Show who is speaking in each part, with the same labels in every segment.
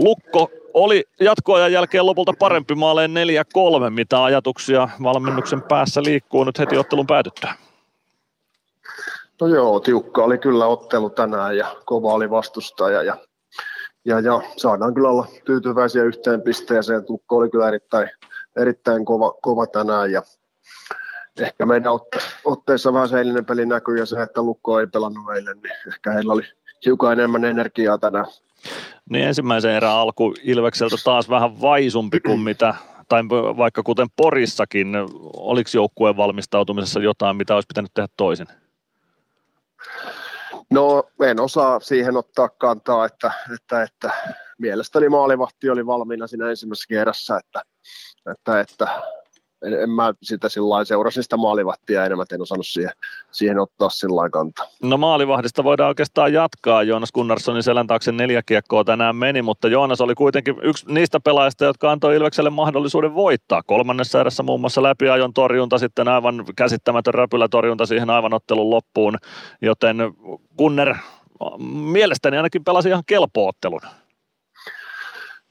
Speaker 1: Lukko oli jatkoajan jälkeen lopulta parempi maaleen 4-3. Mitä ajatuksia valmennuksen päässä liikkuu nyt heti ottelun päätyttyä?
Speaker 2: No joo, tiukka oli kyllä ottelu tänään ja kova oli vastustaja ja, ja, ja saadaan kyllä olla tyytyväisiä yhteen pisteeseen. Tukko oli kyllä erittäin, erittäin kova, kova tänään ja ehkä meidän otte, otteessa vähän se eilinen peli näkyy ja se, että Lukko ei pelannut eilen, niin ehkä heillä oli hiukan enemmän energiaa tänään.
Speaker 1: Niin ensimmäisen erän alku Ilvekseltä taas vähän vaisumpi kuin mitä, tai vaikka kuten Porissakin, oliko joukkueen valmistautumisessa jotain, mitä olisi pitänyt tehdä toisin?
Speaker 2: No en osaa siihen ottaa kantaa, että, että, että mielestäni maalivahti oli valmiina siinä ensimmäisessä kerrassa, että, että, että en, en mä sitä sillä seurasin sitä maalivahtia enemmän, en osannut siihen, siihen ottaa sillä kantaa.
Speaker 1: No maalivahdista voidaan oikeastaan jatkaa. Joonas Gunnarssonin selän taakse neljä kiekkoa tänään meni, mutta Joonas oli kuitenkin yksi niistä pelaajista, jotka antoi Ilvekselle mahdollisuuden voittaa. Kolmannessa erässä muun muassa läpiajon torjunta, sitten aivan käsittämätön räpylätorjunta siihen aivan ottelun loppuun, joten Gunner mielestäni ainakin pelasi ihan kelpoottelun.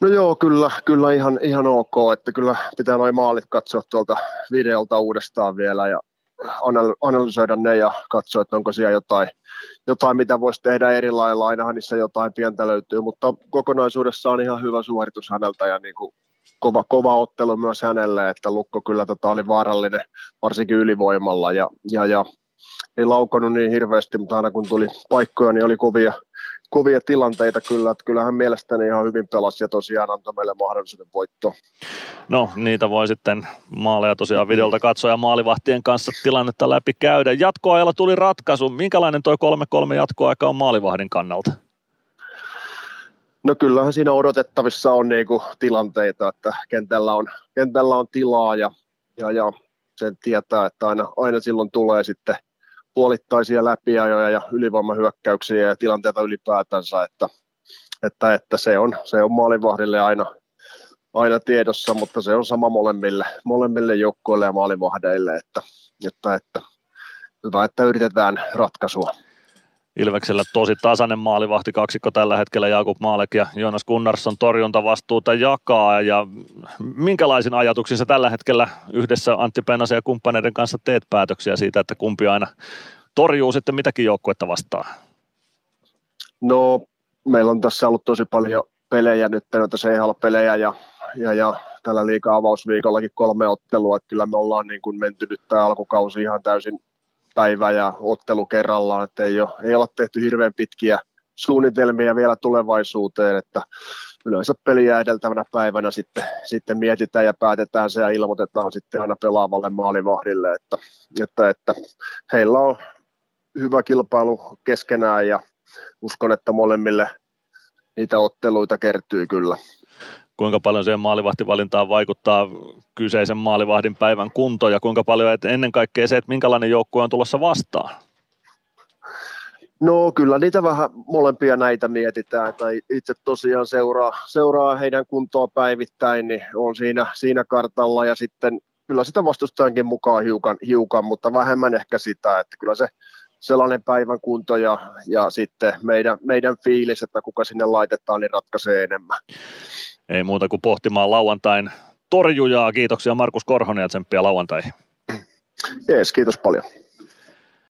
Speaker 2: No joo, kyllä, kyllä ihan, ihan ok, että kyllä pitää noin maalit katsoa tuolta videolta uudestaan vielä ja analysoida ne ja katsoa, että onko siellä jotain, jotain mitä voisi tehdä eri lailla. Ainahan niissä jotain pientä löytyy, mutta kokonaisuudessa on ihan hyvä suoritus häneltä ja niin kuin kova, kova ottelu myös hänelle, että Lukko kyllä tota oli vaarallinen varsinkin ylivoimalla ja, ja, ja ei laukonut niin hirveästi, mutta aina kun tuli paikkoja, niin oli kovia, kovia tilanteita kyllä, että kyllähän mielestäni ihan hyvin pelasi ja tosiaan antoi meille mahdollisuuden voittoa.
Speaker 1: No niitä voi sitten maaleja tosiaan videolta katsoa ja maalivahtien kanssa tilannetta läpi käydä. Jatkoajalla tuli ratkaisu. Minkälainen tuo 3-3 jatkoaika on maalivahdin kannalta?
Speaker 2: No kyllähän siinä odotettavissa on niinku tilanteita, että kentällä on, kentällä on tilaa ja, ja, ja sen tietää, että aina, aina silloin tulee sitten – puolittaisia läpiajoja ja ylivoimahyökkäyksiä ja tilanteita ylipäätänsä, että, että, että se, on, se on maalivahdille aina, aina tiedossa, mutta se on sama molemmille, molemmille joukkoille ja maalivahdeille, että, että, että hyvä, että yritetään ratkaisua.
Speaker 1: Ilveksellä tosi tasainen maalivahti kaksikko tällä hetkellä Jakub Maalek ja Jonas Gunnarsson torjuntavastuuta jakaa ja minkälaisin ajatuksin sä tällä hetkellä yhdessä Antti Pennasen ja kumppaneiden kanssa teet päätöksiä siitä, että kumpi aina torjuu sitten mitäkin joukkuetta vastaan?
Speaker 2: No meillä on tässä ollut tosi paljon pelejä nyt, noita CHL-pelejä ja, ja, ja tällä liikaa avausviikollakin kolme ottelua, että kyllä me ollaan niin kuin menty nyt tämä alkukausi ihan täysin päivä ja ottelu kerrallaan, että ei, ole, ei ole tehty hirveän pitkiä suunnitelmia vielä tulevaisuuteen, että yleensä peliä edeltävänä päivänä sitten, sitten mietitään ja päätetään se ja ilmoitetaan sitten aina pelaavalle maalivahdille, että, että, että heillä on hyvä kilpailu keskenään ja uskon, että molemmille niitä otteluita kertyy kyllä
Speaker 1: kuinka paljon siihen maalivahtivalintaan vaikuttaa kyseisen maalivahdin päivän kunto ja kuinka paljon että ennen kaikkea se, että minkälainen joukkue on tulossa vastaan?
Speaker 2: No kyllä niitä vähän molempia näitä mietitään, tai itse tosiaan seuraa, seuraa heidän kuntoa päivittäin, niin on siinä, siinä kartalla ja sitten kyllä sitä vastustajankin mukaan hiukan, hiukan, mutta vähemmän ehkä sitä, että kyllä se sellainen päivän kunto ja, ja sitten meidän, meidän fiilis, että kuka sinne laitetaan, niin ratkaisee enemmän.
Speaker 1: Ei muuta kuin pohtimaan lauantain torjujaa. Kiitoksia Markus Korhonen ja tsemppiä lauantaihin.
Speaker 2: Jees, kiitos paljon.